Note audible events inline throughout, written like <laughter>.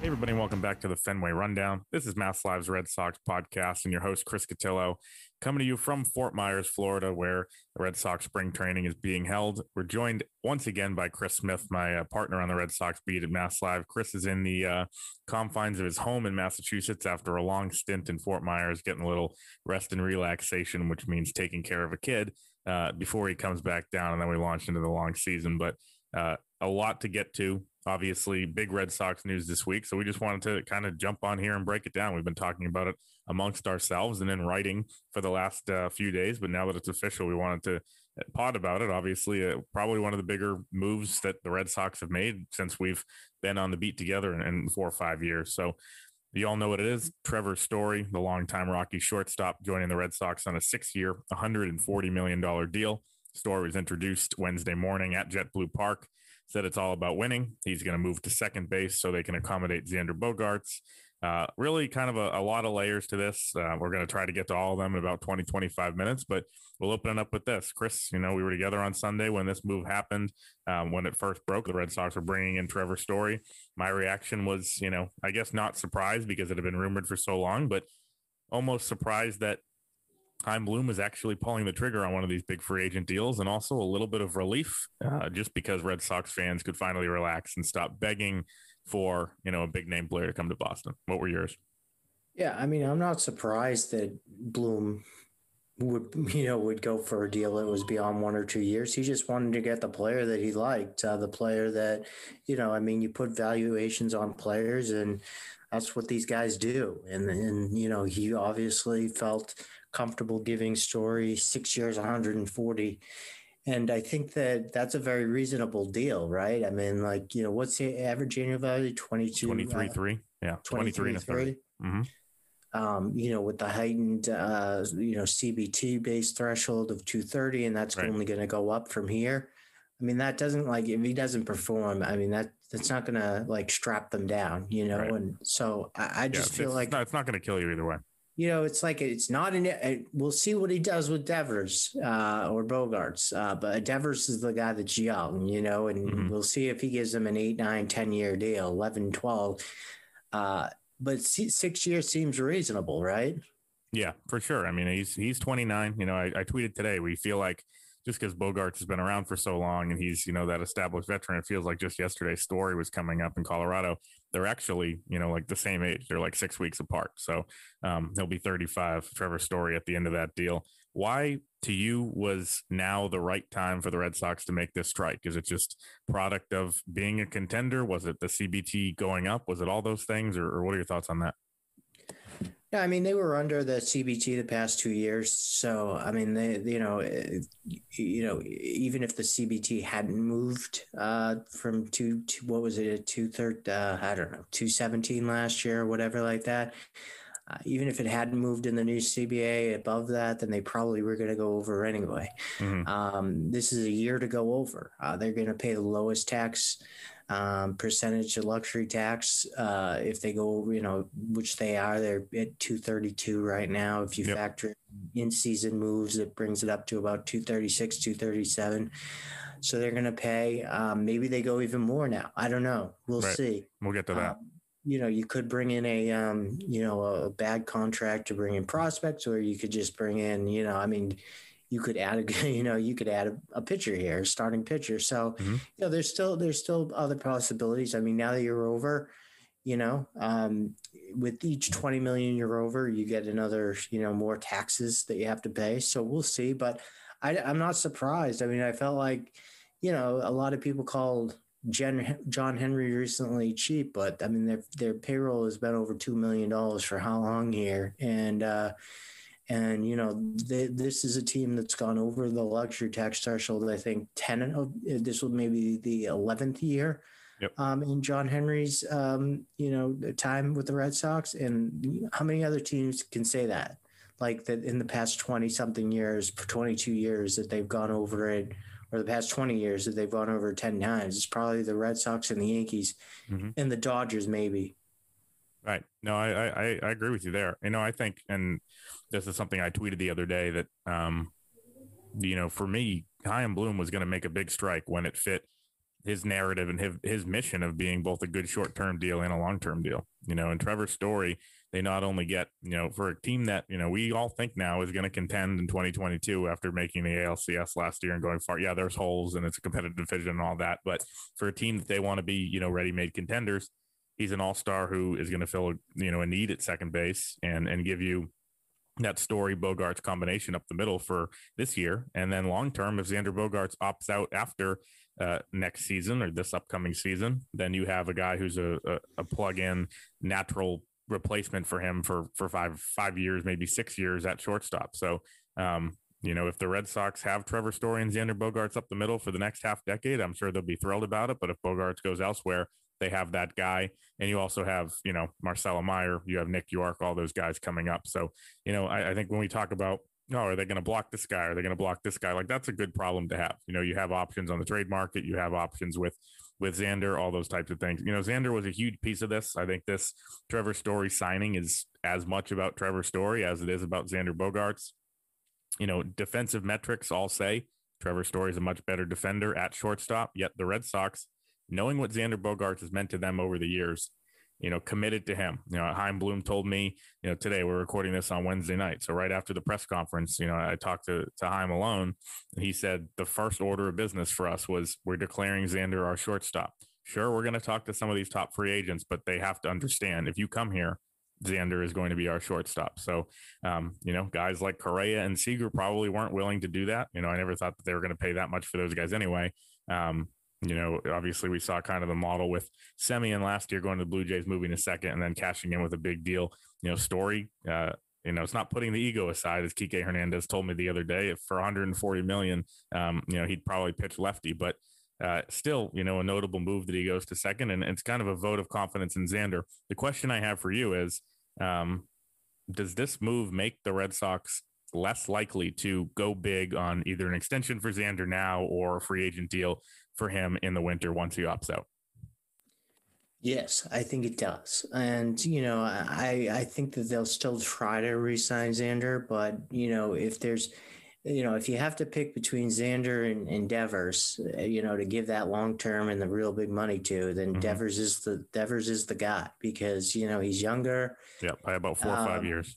Hey, everybody, welcome back to the Fenway Rundown. This is Mass Live's Red Sox podcast, and your host, Chris Cotillo, coming to you from Fort Myers, Florida, where the Red Sox spring training is being held. We're joined once again by Chris Smith, my uh, partner on the Red Sox beat at Mass Live. Chris is in the uh, confines of his home in Massachusetts after a long stint in Fort Myers, getting a little rest and relaxation, which means taking care of a kid uh, before he comes back down, and then we launch into the long season. But uh, a lot to get to obviously big Red Sox news this week. So we just wanted to kind of jump on here and break it down. We've been talking about it amongst ourselves and in writing for the last uh, few days, but now that it's official, we wanted to pod about it. Obviously, uh, probably one of the bigger moves that the Red Sox have made since we've been on the beat together in, in four or five years. So you all know what it is. Trevor Story, the longtime Rocky shortstop, joining the Red Sox on a six-year, $140 million deal. Story was introduced Wednesday morning at JetBlue Park said it's all about winning. He's going to move to second base so they can accommodate Xander Bogaerts. Uh, really, kind of a, a, lot of layers to this. Uh, we're going to try to get to all of them in about 20, 25 minutes, but we'll open it up with this. Chris, you know, we were together on Sunday when this move happened. Um, when it first broke, the Red Sox were bringing in Trevor Story. My reaction was, you know, I guess not surprised because it had been rumored for so long, but almost surprised that Chaim Bloom is actually pulling the trigger on one of these big free agent deals, and also a little bit of relief, uh, just because Red Sox fans could finally relax and stop begging for you know a big name player to come to Boston. What were yours? Yeah, I mean, I'm not surprised that Bloom would <laughs> you know would go for a deal that was beyond one or two years. He just wanted to get the player that he liked, uh, the player that you know. I mean, you put valuations on players, and that's what these guys do. And and you know, he obviously felt comfortable giving story six years, 140. And I think that that's a very reasonable deal, right? I mean, like, you know, what's the average annual value? 22, 23, uh, 3. Yeah. 23, 23 and 30. Mm-hmm. Um, you know, with the heightened, uh, you know, CBT based threshold of 230, and that's right. only going to go up from here. I mean, that doesn't like if he doesn't perform. I mean, that that's not going to like strap them down, you know. Right. And so I, I just yeah, feel like no, it's not going to kill you either way you know, it's like it's not an. Uh, we'll see what he does with Devers uh, or Bogaerts, uh, but Devers is the guy that's young, you know, and mm-hmm. we'll see if he gives him an eight, nine, 10 year deal, 11, 12. Uh, but six years seems reasonable, right? Yeah, for sure. I mean, he's he's 29. You know, I, I tweeted today. We feel like just because Bogaerts has been around for so long and he's, you know, that established veteran, it feels like just yesterday's story was coming up in Colorado. They're actually, you know, like the same age. They're like six weeks apart. So um, he'll be 35, Trevor Story at the end of that deal. Why to you was now the right time for the Red Sox to make this strike? Is it just product of being a contender? Was it the CBT going up? Was it all those things? Or, or what are your thoughts on that? Yeah, I mean they were under the CBT the past two years, so I mean they, you know, eh, you know, even if the CBT hadn't moved uh, from two to what was it, two third, uh, I don't know, two seventeen last year or whatever like that. Uh, even if it hadn't moved in the new CBA above that, then they probably were going to go over anyway. Mm-hmm. Um, this is a year to go over. Uh, they're going to pay the lowest tax um, percentage of luxury tax. Uh, if they go, over, you know, which they are, they're at 232 right now. If you yep. factor in season moves, it brings it up to about 236, 237. So they're going to pay. Um, maybe they go even more now. I don't know. We'll right. see. We'll get to that. You know, you could bring in a, um, you know, a bad contract to bring in prospects, or you could just bring in, you know, I mean, you could add a <laughs> you know you could add a, a pitcher here, starting pitcher. So mm-hmm. you know there's still there's still other possibilities. I mean now that you're over, you know, um, with each 20 million you're over, you get another you know more taxes that you have to pay. So we'll see, but I, I'm not surprised. I mean I felt like you know a lot of people called Jen, John Henry recently cheap, but I mean their their payroll has been over two million dollars for how long here, and uh, and you know, they, this is a team that's gone over the luxury tax threshold. I think ten of this will maybe the eleventh year yep. um, in John Henry's um, you know time with the Red Sox. And how many other teams can say that? Like that in the past twenty something years, twenty two years that they've gone over it, or the past twenty years that they've won over ten times. It's probably the Red Sox and the Yankees, mm-hmm. and the Dodgers maybe. Right. No, I, I I agree with you there. You know, I think and this is something I tweeted the other day that, um, you know, for me, Chaim Bloom was going to make a big strike when it fit his narrative and his, his mission of being both a good short term deal and a long term deal. You know, and Trevor Story, they not only get, you know, for a team that, you know, we all think now is going to contend in 2022 after making the ALCS last year and going far. Yeah, there's holes and it's a competitive division and all that. But for a team that they want to be, you know, ready made contenders, he's an all star who is going to fill, you know, a need at second base and, and give you that story Bogart's combination up the middle for this year. And then long term, if Xander Bogaerts opts out after uh, next season or this upcoming season, then you have a guy who's a, a, a plug-in natural replacement for him for for five five years, maybe six years at shortstop. So, um, you know, if the Red Sox have Trevor Story and Xander Bogaerts up the middle for the next half decade, I'm sure they'll be thrilled about it. But if Bogaerts goes elsewhere, they have that guy, and you also have you know Marcelo Meyer, you have Nick Yorke, all those guys coming up. So, you know, I, I think when we talk about oh, are they going to block this guy? Are they going to block this guy? Like that's a good problem to have. You know, you have options on the trade market. You have options with with Xander, all those types of things. You know, Xander was a huge piece of this. I think this Trevor Story signing is as much about Trevor Story as it is about Xander Bogaerts. You know, defensive metrics all say Trevor Story is a much better defender at shortstop. Yet the Red Sox, knowing what Xander Bogaerts has meant to them over the years, you know, committed to him. You know, Chaim Bloom told me, you know, today we're recording this on Wednesday night. So right after the press conference, you know, I talked to, to Chaim alone. and he said the first order of business for us was we're declaring Xander our shortstop. Sure, we're going to talk to some of these top free agents, but they have to understand if you come here, Xander is going to be our shortstop. So, um, you know, guys like Correa and Seager probably weren't willing to do that. You know, I never thought that they were going to pay that much for those guys anyway. Um, you know, obviously we saw kind of the model with Semien last year going to the Blue Jays, moving to second, and then cashing in with a big deal. You know, story. Uh, you know, it's not putting the ego aside, as Kike Hernandez told me the other day. For 140 million, um, you know, he'd probably pitch lefty, but uh, still, you know, a notable move that he goes to second, and it's kind of a vote of confidence in Xander. The question I have for you is, um, does this move make the Red Sox less likely to go big on either an extension for Xander now or a free agent deal for him in the winter once he opts out. Yes, I think it does. And, you know, I, I think that they'll still try to resign Xander, but, you know, if there's, you know, if you have to pick between Xander and, and Devers, uh, you know, to give that long term and the real big money to, then mm-hmm. Devers is the Devers is the guy because you know he's younger. Yeah, by about four or five um, years.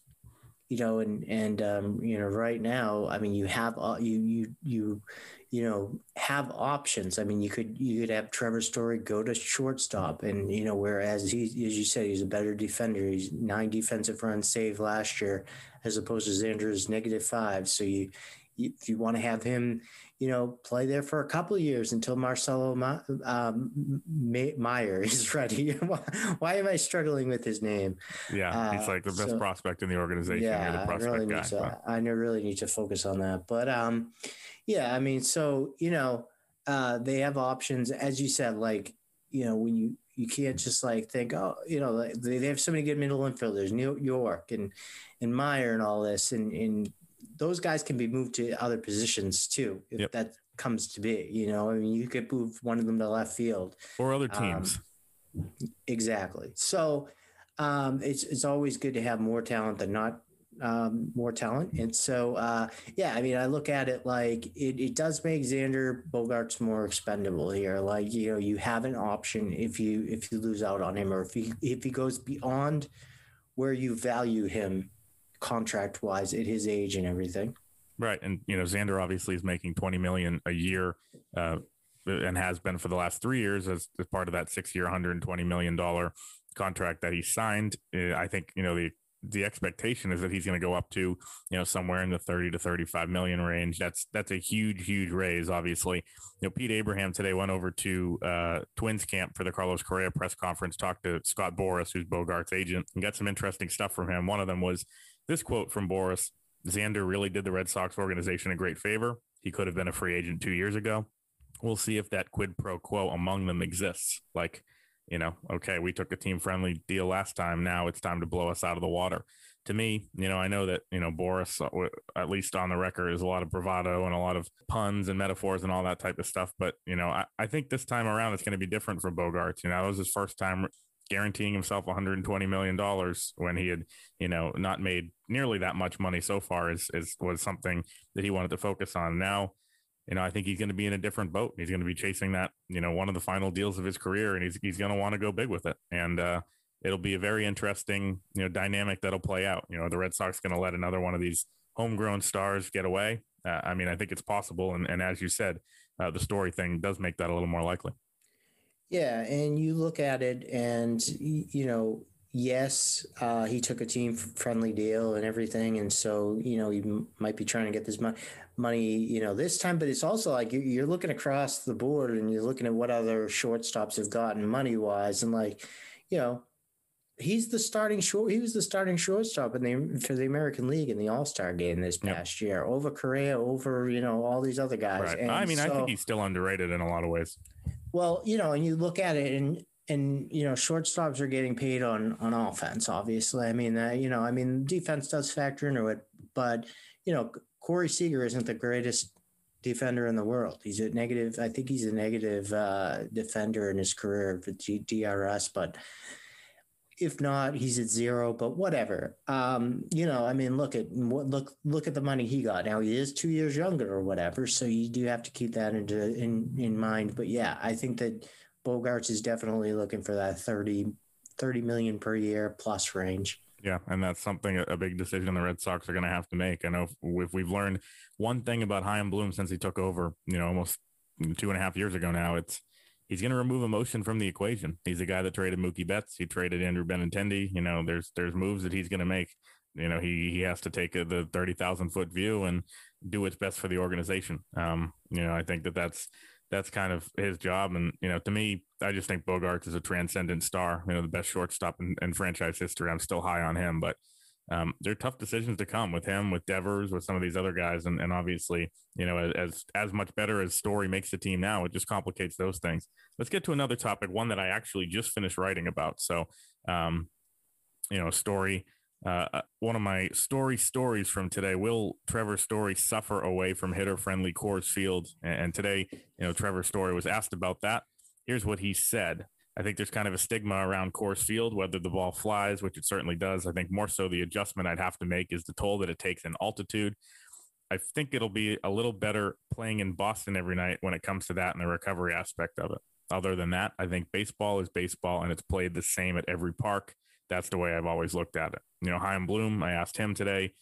You know, and and um, you know, right now, I mean, you have uh, you you you you know have options. I mean, you could you could have Trevor Story go to shortstop, and you know whereas he, as you said, he's a better defender. He's nine defensive runs saved last year, as opposed to Xander's negative five. So you, you if you want to have him, you know, play there for a couple of years until Marcelo um, Meyer <laughs> is ready. Why am I struggling with his name? Yeah, he's like the best so, prospect in the organization. Yeah, I really guy, need to. I really need to focus on that. But um, yeah, I mean, so you know, uh, they have options, as you said, like you know, when you you can't just like think, oh, you know, they, they have so many good middle infielders, Nick Yorke and and Meyer and all this, and and those guys can be moved to other positions too if yep. that comes to be. You know, I mean, you could move one of them to left field or other um, teams. Um, exactly. So um, it's it's always good to have more talent than not um, more talent. And so, uh, yeah, I mean, I look at it like it, it does make Xander Bogaerts more expendable here. Like, you know, you have an option if you if you lose out on him or if he if he goes beyond where you value him contract wise at his age and everything. Right. And, you know, Xander obviously is making 20 million a year. Uh, and has been for the last three years as, as part of that six year, $120 million contract that he signed. Uh, I think, you know, the the expectation is that he's going to go up to you know somewhere in the 30 to 35 million range that's that's a huge huge raise obviously you know pete abraham today went over to uh, twins camp for the carlos correa press conference talked to scott boras who's bogart's agent and got some interesting stuff from him one of them was this quote from Boras xander really did the red sox organization a great favor he could have been a free agent two years ago we'll see if that quid pro quo among them exists like you know, okay, we took a team friendly deal last time. Now it's time to blow us out of the water. To me, you know, I know that, you know, Boras, uh, at least on the record, is a lot of bravado and a lot of puns and metaphors and all that type of stuff. But, you know, I, I think this time around it's going to be different for Bogaerts. You know, that was his first time guaranteeing himself 120 million dollars when he had you know not made nearly that much money so far is, is was something that he wanted to focus on now you know, I think he's going to be in a different boat. He's going to be chasing that, you know, one of the final deals of his career, and he's he's going to want to go big with it. And uh, it'll be a very interesting, you know, dynamic that'll play out. You know, the Red Sox going to let another one of these homegrown stars get away. Uh, I mean, I think it's possible, and and as you said, uh, the story thing does make that a little more likely. Yeah, and you look at it, and you know, yes, uh, he took a team friendly deal and everything, and so you know he might be trying to get this money, money, you know, this time. But it's also like you're looking across the board and you're looking at what other shortstops have gotten money wise, and like, you know, he's the starting short. He was the starting shortstop in the for the American League in the All Star game this past yep. year over Correa, over you know all these other guys. Right. I mean, so, I think he's still underrated in a lot of ways. Well, you know, and you look at it, and and you know shortstops are getting paid on on offense obviously. I mean uh, you know i mean defense does factor into it but you know corey seager isn't the greatest defender in the world. He's a negative i think he's a negative uh, defender in his career for drs but if not he's at zero but whatever um, you know i mean look at look look at the money he got now he is two years younger or whatever so you do have to keep that into in in mind but yeah i think that Bogaerts is definitely looking for that 30, 30 million per year plus range. Yeah, and that's something a big decision the Red Sox are going to have to make. I know if, if we've learned one thing about Chaim Bloom since he took over, you know, almost two and a half years ago now, it's he's going to remove emotion from the equation. He's the guy that traded Mookie Betts. He traded Andrew Benintendi. You know, there's there's moves that he's going to make. You know, he he has to take a, the thirty thousand foot view and do what's best for the organization. Um, you know, I think that that's that's kind of his job. And, you know, to me, I just think Bogaerts is a transcendent star, you know, the best shortstop in, in franchise history. I'm still high on him, but um, there are tough decisions to come with him, with Devers, with some of these other guys. And, and obviously, you know, as, as much better as Story makes the team now, it just complicates those things. Let's get to another topic, one that I actually just finished writing about. So, um, you know, Story, uh, uh, one of my story stories from today will Trevor Story suffer away from hitter friendly Coors Field? And today, you know, Trevor Story was asked about that. Here's what he said. I think there's kind of a stigma around Coors Field, whether the ball flies, which it certainly does. I think more so the adjustment I'd have to make is the toll that it takes in altitude. I think it'll be a little better playing in Boston every night when it comes to that and the recovery aspect of it. Other than that, I think baseball is baseball and it's played the same at every park that's the way I've always looked at it. You know, Chaim Bloom, I asked him today,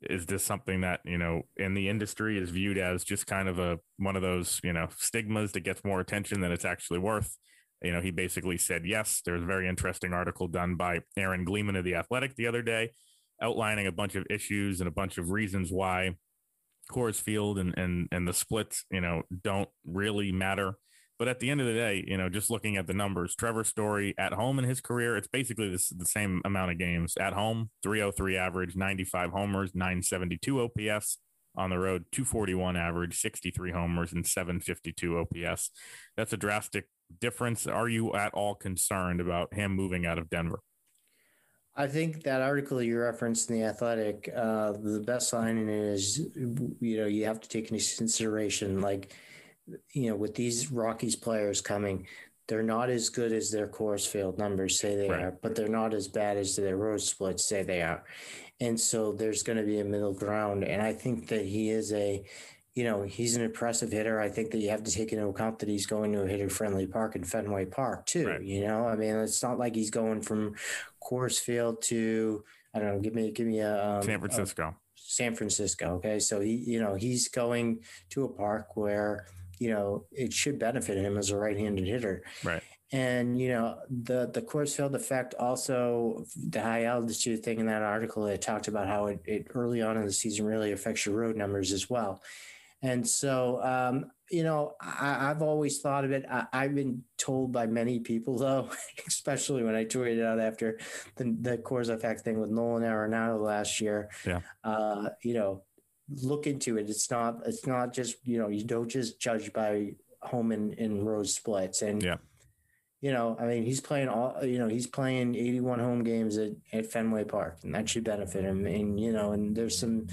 is this something that, you know, in the industry is viewed as just kind of a one of those, you know, stigmas that gets more attention than it's actually worth? You know, he basically said yes. There was a very interesting article done by Aaron Gleeman of The Athletic the other day, outlining a bunch of issues and a bunch of reasons why Coors Field and and and the splits, you know, don't really matter but at the end of the day, you know, just looking at the numbers, Trevor Story at home in his career, it's basically this, the same amount of games. At home, 303 average, 95 homers, 972 OPS. On the road, 241 average, 63 homers, and 752 OPS. That's a drastic difference. Are you at all concerned about him moving out of Denver? I think that article you referenced in the Athletic, uh, the best line in it is, you know, you have to take into consideration like you know, with these Rockies players coming, they're not as good as their Coors Field numbers say they right. are, but they're not as bad as their road splits say they are. And so there's going to be a middle ground. And I think that he is a, you know, he's an impressive hitter. I think that you have to take into account that he's going to a hitter friendly park in Fenway Park too. Right. You know, I mean, it's not like he's going from Coors Field to, I don't know, give me, give me a um, San Francisco. A, San Francisco. Okay. So he, you know, he's going to a park where, you know, it should benefit him as a right-handed hitter. Right. And you know the the Coors Field effect also the high altitude thing in that article it talked about how it, it early on in the season really affects your road numbers as well. And so um, you know I, have always thought of it. I, have been told by many people <laughs> though, especially when I tweeted out after the the Coors effect thing with Nolan Arenado last year. Yeah. Uh, you know look into it. It's not it's not just you know you don't just judge by home and, and road splits and yeah. You know, I mean, he's playing all. You know, he's playing 81 home games at, at Fenway Park, and that should benefit him. And you know, and there's some.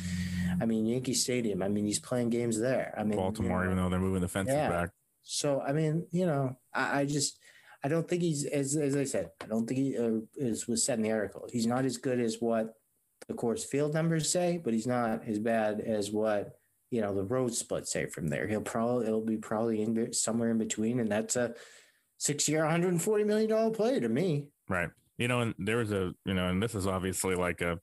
I mean, Yankee Stadium. I mean, he's playing games there. I mean, Baltimore, you know, even though they're moving the fences yeah. back. So I mean, you know, I, I, just I don't think he's as as I said. I don't think he uh, is was said in the article. He's not as good as what the Coors Field numbers say, but he's not as bad as what you know, the road split, say from there. He'll probably it'll be probably in somewhere in between, and that's a six year, 140 million dollar play to me. Right. You know, and there was a you know, and this is obviously like a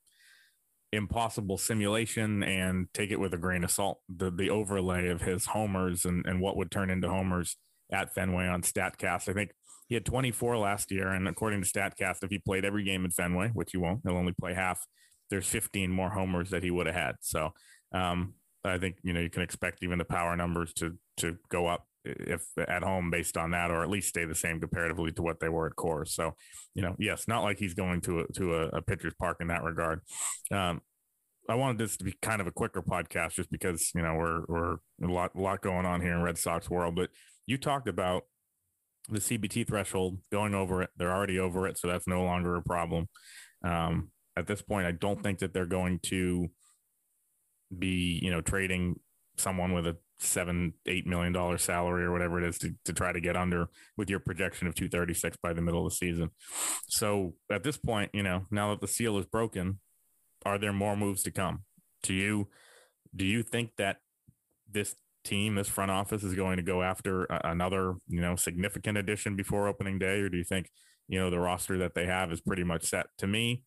impossible simulation and take it with a grain of salt. The the overlay of his homers and, and what would turn into homers at Fenway on Statcast. I think he had 24 last year, and according to Statcast, if he played every game in Fenway, which he won't, he'll only play half. There's 15 more homers that he would have had. So um, I think you know you can expect even the power numbers to to go up if at home based on that, or at least stay the same comparatively to what they were at Coors. So, you know, yes, not like he's going to a, to a, a pitcher's park in that regard. Um, I wanted this to be kind of a quicker podcast, just because you know we're we're a lot a lot going on here in Red Sox world. But you talked about the CBT threshold going over it. They're already over it, so that's no longer a problem. Um, at this point, I don't think that they're going to be you know trading someone with a seven eight million dollar salary or whatever it is to, to try to get under with your projection of 236 by the middle of the season. So at this point you know now that the seal is broken are there more moves to come? To you do you think that this team this front office is going to go after another you know significant addition before opening day? Or do you think you know the roster that they have is pretty much set? To me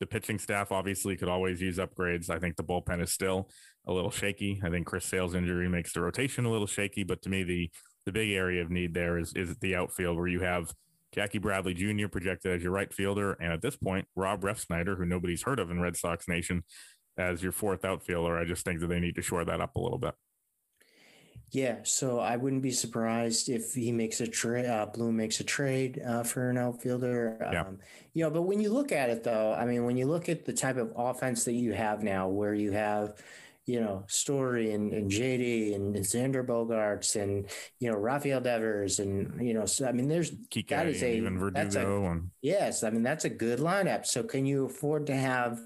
the pitching staff obviously could always use upgrades. I think the bullpen is still a little shaky. I think Chris Sale's injury makes the rotation a little shaky, but to me, the the big area of need there is is the outfield where you have Jackie Bradley Jr. projected as your right fielder, and at this point, Rob Refsnyder, who nobody's heard of in Red Sox Nation, as your fourth outfielder. I just think that they need to shore that up a little bit. Yeah, so I wouldn't be surprised if he makes a trade. Uh, Bloom makes a trade uh, for an outfielder. Yeah. Um, you know, but when you look at it, though, I mean, when you look at the type of offense that you have now, where you have, you know, Story and, and JD and Xander Bogaerts and you know Rafael Devers and you know, so I mean, there's Kike that is a even Verdugo a, and yes, I mean that's a good lineup. So can you afford to have,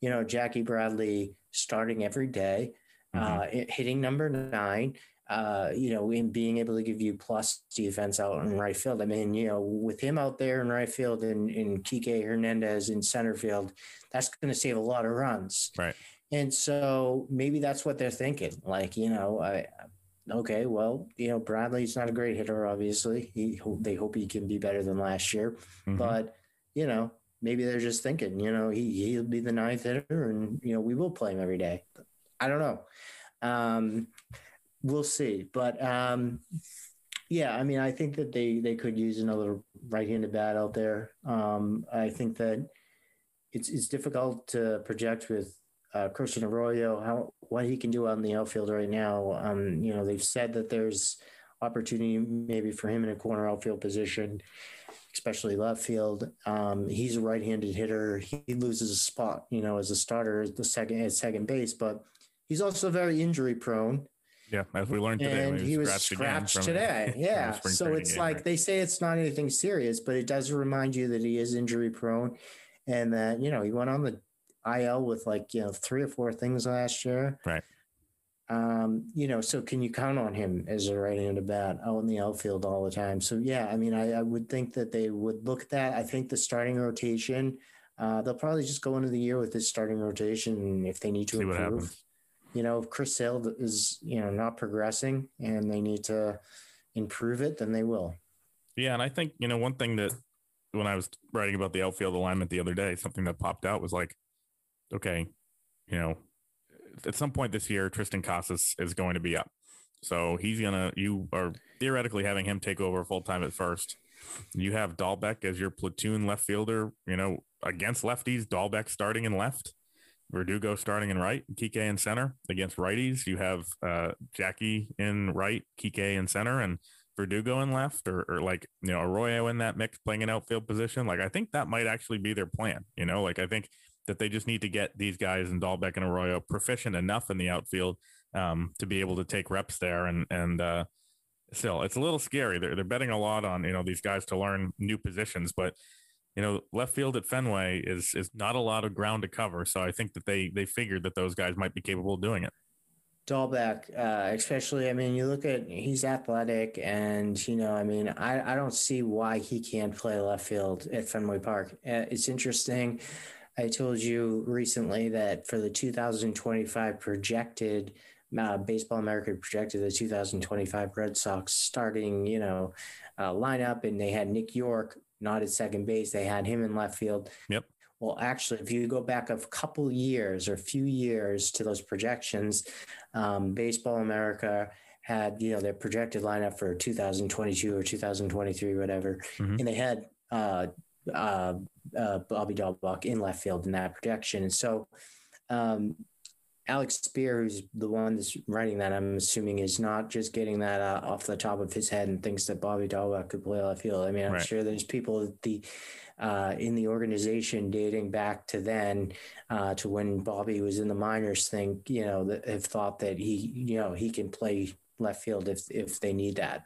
you know, Jackie Bradley starting every day? Mm-hmm. Uh, hitting number nine, uh, you know, in being able to give you plus defense out in right field. I mean, you know, with him out there in right field and, and Kike Hernandez in center field, that's going to save a lot of runs. Right. And so maybe that's what they're thinking. Like, you know, I, okay, well, you know, Bradley's not a great hitter, obviously. He, they hope he can be better than last year, mm-hmm. but you know, maybe they're just thinking, you know, he, he'll be the ninth hitter and, you know, we will play him every day. I don't know. Um, we'll see. But um, yeah, I mean, I think that they they could use another right-handed bat out there. Um, I think that it's it's difficult to project with uh, Christian Arroyo how what he can do on the outfield right now. Um, you know, they've said that there's opportunity maybe for him in a corner outfield position, especially left field. Um, he's a right-handed hitter. He loses a spot, you know, as a starter, the second at second base, but he's also very injury prone. Yeah, as we learned today, and he was scratched, scratched today. <laughs> Yeah, so it's like right? they say it's not anything serious, but it does remind you that he is injury prone, and that you know he went on the IL with like you know three or four things last year. Right. Um, you know, so can you count on him as a right-handed bat out in the outfield all the time? So yeah, I mean, I, I would think that they would look at that. I think the starting rotation, uh, they'll probably just go into the year with this starting rotation, if they need to See improve you know, if Chris Sale is, you know, not progressing and they need to improve it, then they will. Yeah. And I think, you know, one thing that when I was writing about the outfield alignment the other day, something that popped out was like, okay, you know, at some point this year, Triston Casas is going to be up. So he's going to, you are theoretically having him take over full time at first. You have Dalbec as your platoon left fielder, you know, against lefties, Dalbec starting in left. Verdugo starting in right, Kike in center against righties. You have uh, Jackie in right, Kike in center, and Verdugo in left, or, or like you know Arroyo in that mix playing an outfield position. Like I think that might actually be their plan. You know, like I think that they just need to get these guys in Dalbec and Arroyo proficient enough in the outfield um, to be able to take reps there. And and uh, still, it's a little scary. They're they're betting a lot on you know these guys to learn new positions, but you know, left field at Fenway is is not a lot of ground to cover. So I think that they they figured that those guys might be capable of doing it. Dalbec, uh, especially, I mean, you look at he's athletic, and you know, I mean, I I don't see why he can't play left field at Fenway Park. Uh, it's interesting. I told you recently that for the 2025 projected uh, Baseball America projected the 2025 Red Sox starting, you know, uh, lineup, and they had Nick Yorke not at second base. They had him in left field. Yep. Well, actually, if you go back a couple years or a few years to those projections, um, Baseball America had you know their projected lineup for 2022 or 2023, whatever, mm-hmm. and they had uh, uh, uh, Bobby Dalbec in left field in that projection, and so. Um, Alex Speier, who's the one that's writing that, I'm assuming is not just getting that uh, off the top of his head and thinks that Bobby Dalbec could play left field. I mean, I'm right. sure there's people the uh, in the organization dating back to then, uh, to when Bobby was in the minors, think you know that have thought that he you know he can play left field if if they need that.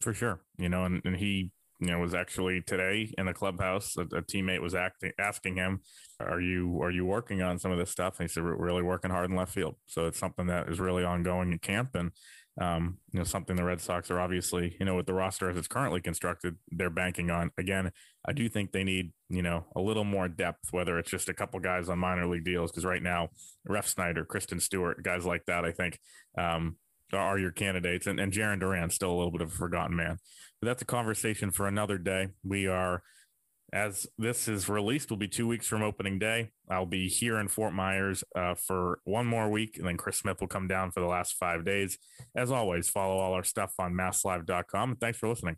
For sure, you know, and, and he you know was actually today in the clubhouse. A, a teammate was acting, asking him, "Are you are you working on some of this stuff?" And he said, "We're really working hard in left field." So it's something that is really ongoing at camp, and um, you know, something the Red Sox are obviously, you know, with the roster as it's currently constructed, they're banking on. Again, I do think they need, you know, a little more depth, whether it's just a couple guys on minor league deals, because right now, Refsnyder, Christin Stewart, guys like that, I think, um, are your candidates, and, and Jarren Duran still a little bit of a forgotten man. But that's a conversation for another day. We are as this is released, will be two weeks from opening day. I'll be here in Fort Myers uh, for one more week, and then Chris Smith will come down for the last five days. As always, follow all our stuff on masslive.com. Thanks for listening.